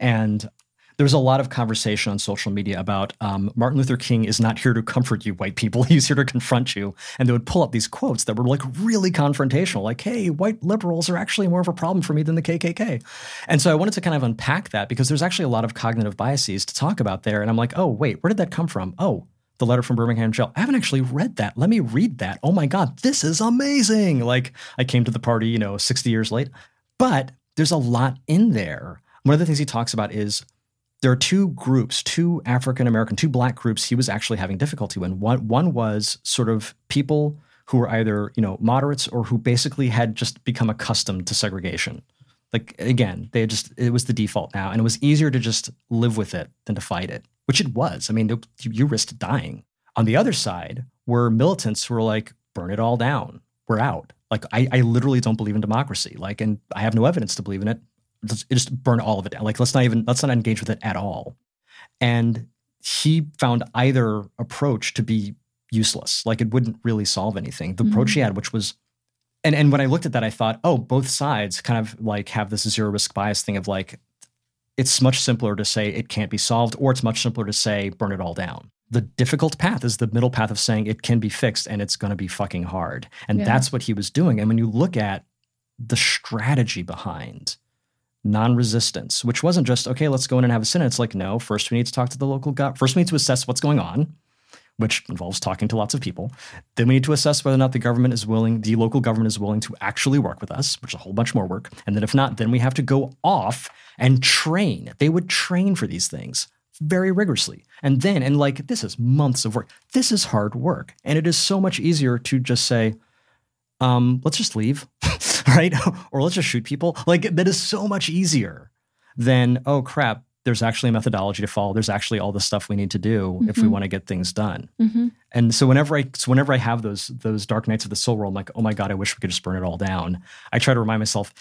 and there was a lot of conversation on social media about um, Martin Luther King is not here to comfort you, white people. He's here to confront you. And they would pull up these quotes that were like really confrontational, like, "Hey, white liberals are actually more of a problem for me than the KKK." And so I wanted to kind of unpack that because there's actually a lot of cognitive biases to talk about there. And I'm like, "Oh, wait, where did that come from?" Oh, the letter from Birmingham jail. I haven't actually read that. Let me read that. Oh my God, this is amazing. Like I came to the party, you know, 60 years late. But there's a lot in there. One of the things he talks about is there are two groups, two African American, two black groups he was actually having difficulty with. One, one was sort of people who were either, you know, moderates or who basically had just become accustomed to segregation. Like again, they just it was the default now, and it was easier to just live with it than to fight it, which it was. I mean, you, you risked dying. On the other side were militants who were like, burn it all down. We're out. Like I, I literally don't believe in democracy. Like, and I have no evidence to believe in it. Let's just burn all of it down. Like, let's not even let's not engage with it at all. And he found either approach to be useless. Like it wouldn't really solve anything. The approach he mm-hmm. had, which was and and when I looked at that, I thought, oh, both sides kind of like have this zero risk bias thing of like, it's much simpler to say it can't be solved, or it's much simpler to say burn it all down. The difficult path is the middle path of saying it can be fixed and it's going to be fucking hard. And Yeah. that's what he was doing. And when you look at the strategy behind non-resistance, which wasn't just okay, let's go in and have a sit-in. It's like no, first we need to talk to the local government. First we need to assess what's going on, which involves talking to lots of people. Then we need to assess whether or not the government is willing, the local government is willing to actually work with us, which is a whole bunch more work. And then if not, then we have to go off and train. They would train for these things. very rigorously. And then, and like, this is months of work. This is hard work. And it is so much easier to just say, um, let's just leave, right? or let's just shoot people. Like, that is so much easier than, oh crap, there's actually a methodology to follow. There's actually all the stuff we need to do mm-hmm. if we mm-hmm. want to get things done. Mm-hmm. And so whenever I so whenever I have those those dark nights of the soul world, I'm like, oh my god, I wish we could just burn it all down. I try to remind myself,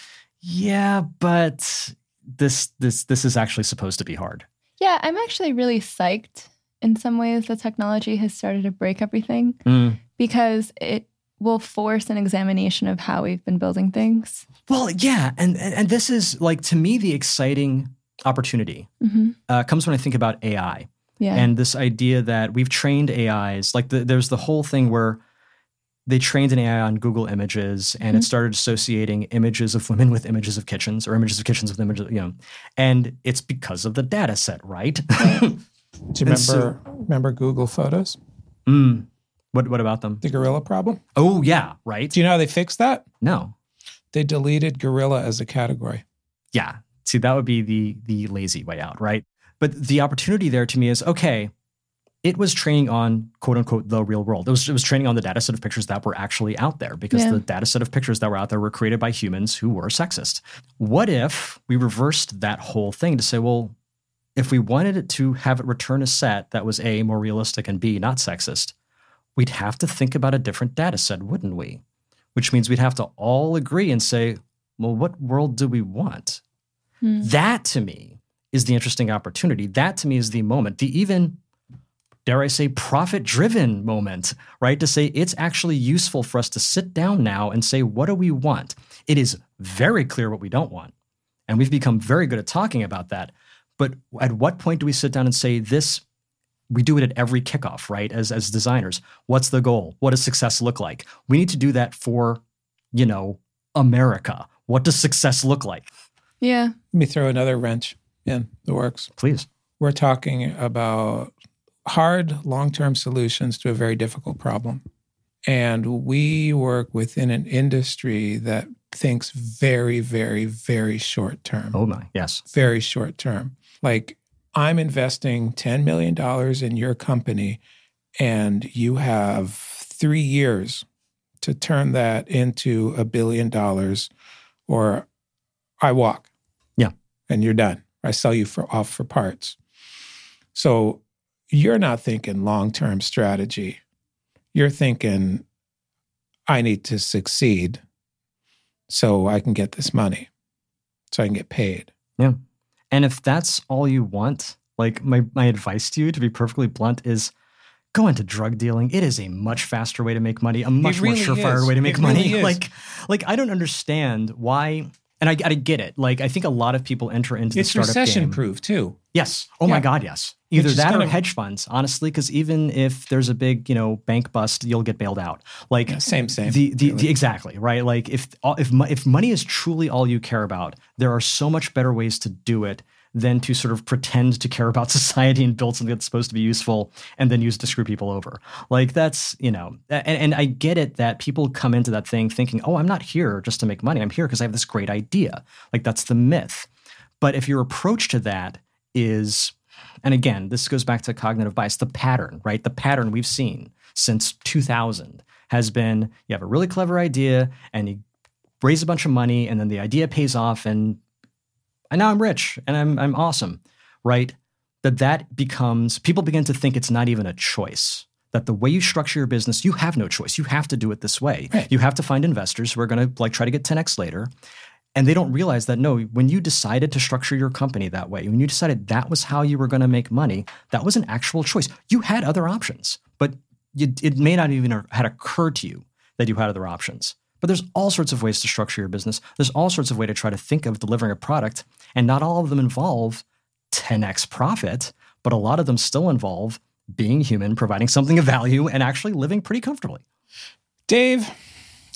yeah, but this this this is actually supposed to be hard. Yeah, I'm actually really psyched in some ways the technology has started to break everything mm. because it will force an examination of how we've been building things. Well, yeah, and and this is like to me the exciting opportunity mm-hmm. uh, comes when I think about AI. Yeah. And this idea that we've trained AIs, like the, there's the whole thing where they trained an AI on Google Images and mm-hmm. it started associating images of women with images of kitchens or images of kitchens with images, you know, and it's because of the data set, right? Do you remember so, remember Google Photos? Mm, what what about them? The gorilla problem? Oh yeah, right. Do you know how they fixed that? No. They deleted gorilla as a category. Yeah. See, that would be the the lazy way out, right? But the opportunity there to me is okay. It was training on quote unquote the real world. It was, it was training on the data set of pictures that were actually out there because yeah. the data set of pictures that were out there were created by humans who were sexist. What if we reversed that whole thing to say, well, if we wanted it to have it return a set that was A, more realistic, and B, not sexist, we'd have to think about a different data set, wouldn't we? Which means we'd have to all agree and say, well, what world do we want? Hmm. That to me is the interesting opportunity. That to me is the moment, the even, dare I say, profit driven moment, right? To say it's actually useful for us to sit down now and say, what do we want? It is very clear what we don't want. And we've become very good at talking about that. But at what point do we sit down and say, this we do it at every kickoff, right? As as designers, what's the goal? What does success look like? We need to do that for, you know, America. What does success look like? Yeah. Let me throw another wrench in the works. Please. We're talking about hard long term solutions to a very difficult problem. And we work within an industry that thinks very, very, very short term. Oh, my. Yes. Very short term. Like, I'm investing $10 million in your company, and you have three years to turn that into a billion dollars, or I walk Yeah. and you're done. I sell you for off for parts. So you're not thinking long term strategy. You're thinking, I need to succeed so I can get this money, so I can get paid. Yeah. And if that's all you want, like my, my advice to you, to be perfectly blunt, is go into drug dealing. It is a much faster way to make money, a much really more surefire is. way to make it money. Really like, like I don't understand why and I, I, get it. Like I think a lot of people enter into it's the startup It's recession game. proof too. Yes. Oh yeah. my God. Yes. Either that or of, hedge funds, honestly, because even if there's a big, you know, bank bust, you'll get bailed out. Like yeah, same, same. The, the, really. the, exactly right. Like if if if money is truly all you care about, there are so much better ways to do it than to sort of pretend to care about society and build something that's supposed to be useful and then use to screw people over. Like that's, you know, and, and I get it that people come into that thing thinking, oh, I'm not here just to make money. I'm here because I have this great idea. Like that's the myth. But if your approach to that is, and again, this goes back to cognitive bias, the pattern, right? The pattern we've seen since 2000 has been you have a really clever idea and you raise a bunch of money and then the idea pays off and and now I'm rich and I'm I'm awesome, right? That that becomes people begin to think it's not even a choice. That the way you structure your business, you have no choice. You have to do it this way. Right. You have to find investors who are going to like try to get 10x later. And they don't realize that no, when you decided to structure your company that way, when you decided that was how you were going to make money, that was an actual choice. You had other options, but you, it may not even have had occurred to you that you had other options. But there's all sorts of ways to structure your business. There's all sorts of ways to try to think of delivering a product, and not all of them involve 10x profit, but a lot of them still involve being human, providing something of value, and actually living pretty comfortably. Dave,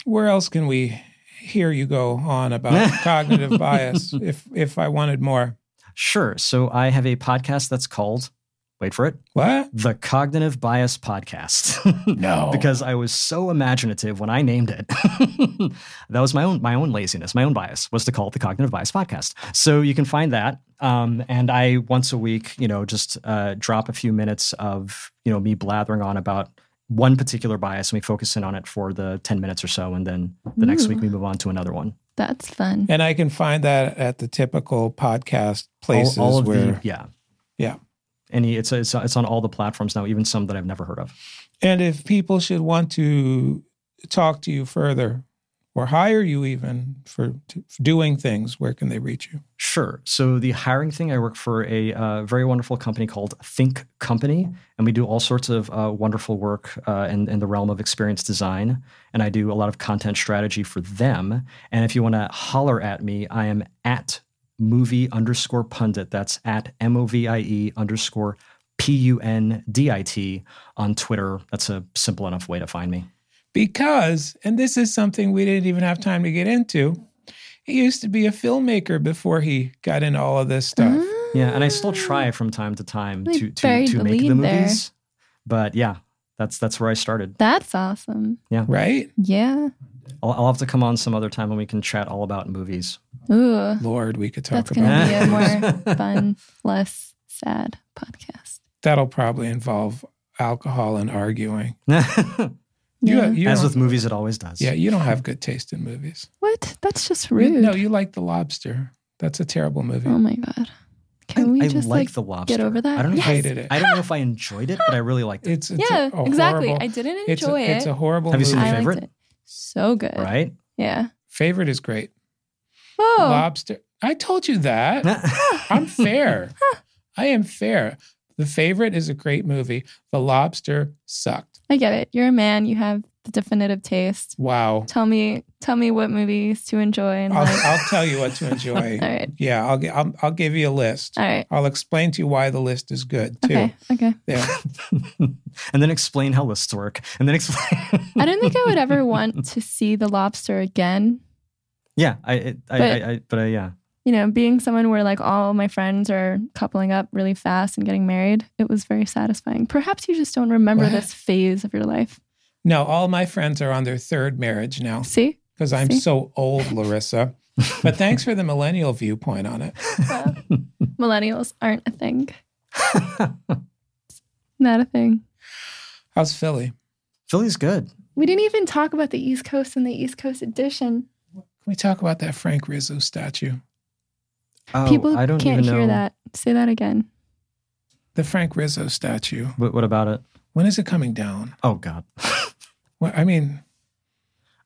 where else can we hear you go on about cognitive bias if if I wanted more? Sure. So I have a podcast that's called wait for it, What? the Cognitive Bias Podcast. No. because I was so imaginative when I named it. that was my own my own laziness, my own bias was to call it the Cognitive Bias Podcast. So you can find that, um, and I once a week, you know, just uh, drop a few minutes of you know me blathering on about one particular bias, and we focus in on it for the ten minutes or so, and then the next week we move on to another one. That's fun. And I can find that at the typical podcast places all, all of where, the yeah, yeah. Any it's it's it's on all the platforms now, even some that I've never heard of. And if people should want to talk to you further or hire you even for, for doing things, where can they reach you? Sure. So the hiring thing, I work for a uh, very wonderful company called Think Company, and we do all sorts of uh, wonderful work uh, in, in the realm of experience design. And I do a lot of content strategy for them. And if you want to holler at me, I am at movie underscore pundit. That's at M O V I E underscore P U N D I T on Twitter. That's a simple enough way to find me. Because, and this is something we didn't even have time to get into, he used to be a filmmaker before he got into all of this stuff. Mm. Yeah, and I still try from time to time Really to to, to make the lead there. movies. But yeah, that's that's where I started. That's awesome. Yeah. Right? Yeah. I'll, I'll have to come on some other time when we can chat all about movies. Ooh. Lord, we could talk That's about going to that. be a more fun, less sad podcast. That'll probably involve alcohol and arguing. As You, Yeah. you don't- with movies, it always does. yeah, you don't have good taste in movies. What? That's just You- rude. no, you like The Lobster. That's a terrible movie. oh my God. I, Can we I just like, like, the lobster. over that? I don't know. If I, Hated it. I don't know if I enjoyed it, but I really liked it. It's, it's yeah, a, a exactly. horrible- I didn't it's a, enjoy It's a horrible Have you seen movie. the I favorite? So good. right? Yeah. Favorite is great. Oh. Lobster. I told you that. I'm fair. I am fair. The favorite is a great movie. The Lobster sucked. I get it. You're a man. You have the definitive taste. Wow. Tell me, tell me what movies to enjoy and I'll, like. I'll tell you what to enjoy. All right. Yeah, I'll, gi- I'll I'll give you a list. All right. I'll explain to you why the list is good too. Okay. Okay. Yeah. and then explain how lists work. And then explain. I don't think I would ever want to see the lobster again. yeah, I, it, I, But- I, I, but I, yeah. You know, being someone where like all my friends are coupling up really fast and getting married, it was very satisfying. Perhaps you just don't remember What? this phase of your life. No, all my friends are on their third marriage now See? because I'm See? so old, Larisa. But thanks for the millennial viewpoint on it. Uh, millennials aren't a thing. Not a thing. How's Philly? Philly's good. We didn't even talk about the East Coast and the East Coast edition. Can we talk about that Frank Rizzo statue? Oh, People I don't can't even know. hear that. Say that again. The Frank Rizzo statue. What, what about it? When is it coming down? Oh God, Well, I mean,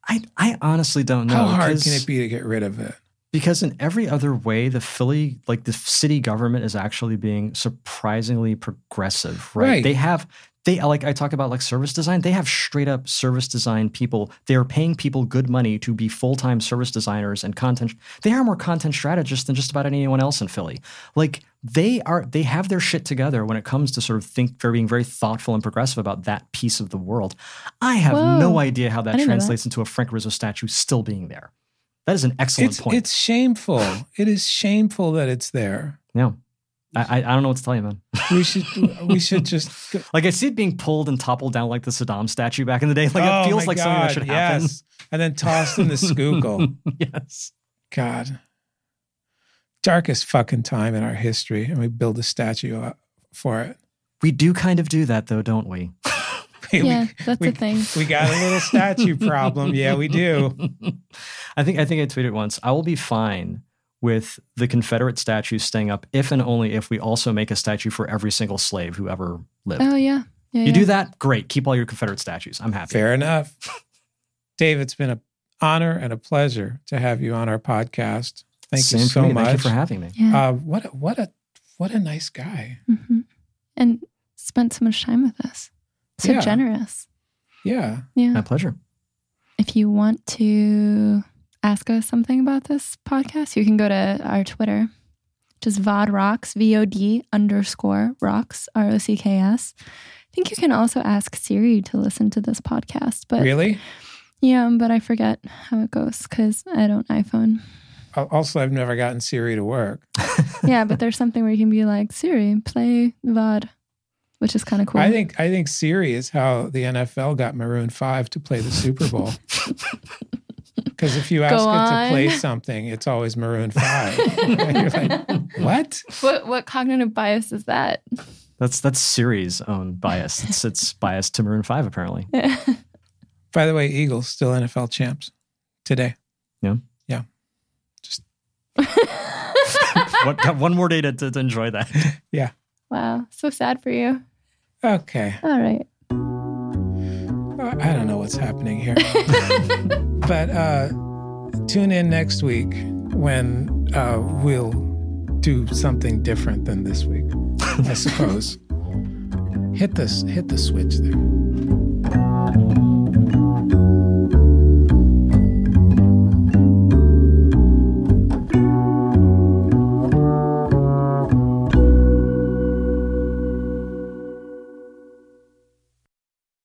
I I honestly don't know. how hard 'cause- can it be to get rid of it? Because in every other way, the Philly, like the city government, is actually being surprisingly progressive, right? Right. They have, they like I talk about like service design. They have straight up service design people. They are paying people good money to be full time service designers and content. They are more content strategists than just about anyone else in Philly. Like they are, they have their shit together when it comes to sort of think for being very thoughtful and progressive about that piece of the world. I have Whoa. no idea how that I that. translates into a Frank Rizzo statue still being there. That is an excellent It's point. it's shameful. it is shameful that it's there. Yeah. I, I I don't know what to tell you, man. We should we should just go- Like I see it being pulled and toppled down like the Saddam statue back in the day. Like Oh, it feels my like something that should happen. Yes. And then tossed in the Schuylkill. yes. God. Darkest fucking time in our history. And we build a statue up for it. We do kind of do that though, don't we? We- Yeah, that's we, the thing. We got a little statue problem. Yeah, we do. I think I think I tweeted once. I will be fine with the Confederate statue staying up if and only if we also make a statue for every single slave who ever lived. Oh yeah. yeah you yeah. do that, great. Keep all your Confederate statues. I'm happy. Fair enough. Dave, it's been an honor and a pleasure to have you on our podcast. Thank Same you so much. Thank you for having me. Yeah. Uh, what a, what a what a nice guy. hmm And spent so much time with us. So Yeah. generous. Yeah. Yeah. My pleasure. If you want to ask us something about this podcast, you can go to our Twitter, just VOD Rocks, V O D underscore rocks, R O C K S. I think you can also ask Siri to listen to this podcast, but really? yeah, but I forget how it goes because I don't iPhone. Also, I've never gotten Siri to work. yeah, but there's something where you can be like, Siri, play VOD. which is kind of cool. I think I think Siri is how the NFL got Maroon Five to play the Super Bowl. Because if you ask Go it to play something, it's always Maroon Five. You're like, what? what what cognitive bias is that? That's that's Siri's own bias. It's it's biased to Maroon Five apparently. By the way, Eagles still NFL champs today. Yeah. Yeah. Just what, got one more day to, to, to enjoy that. Yeah. Wow, so sad for you. Okay, All right. I don't know what's happening here, but uh, tune in next week when uh, we'll do something different than this week. I suppose. hit this. Hit the switch there.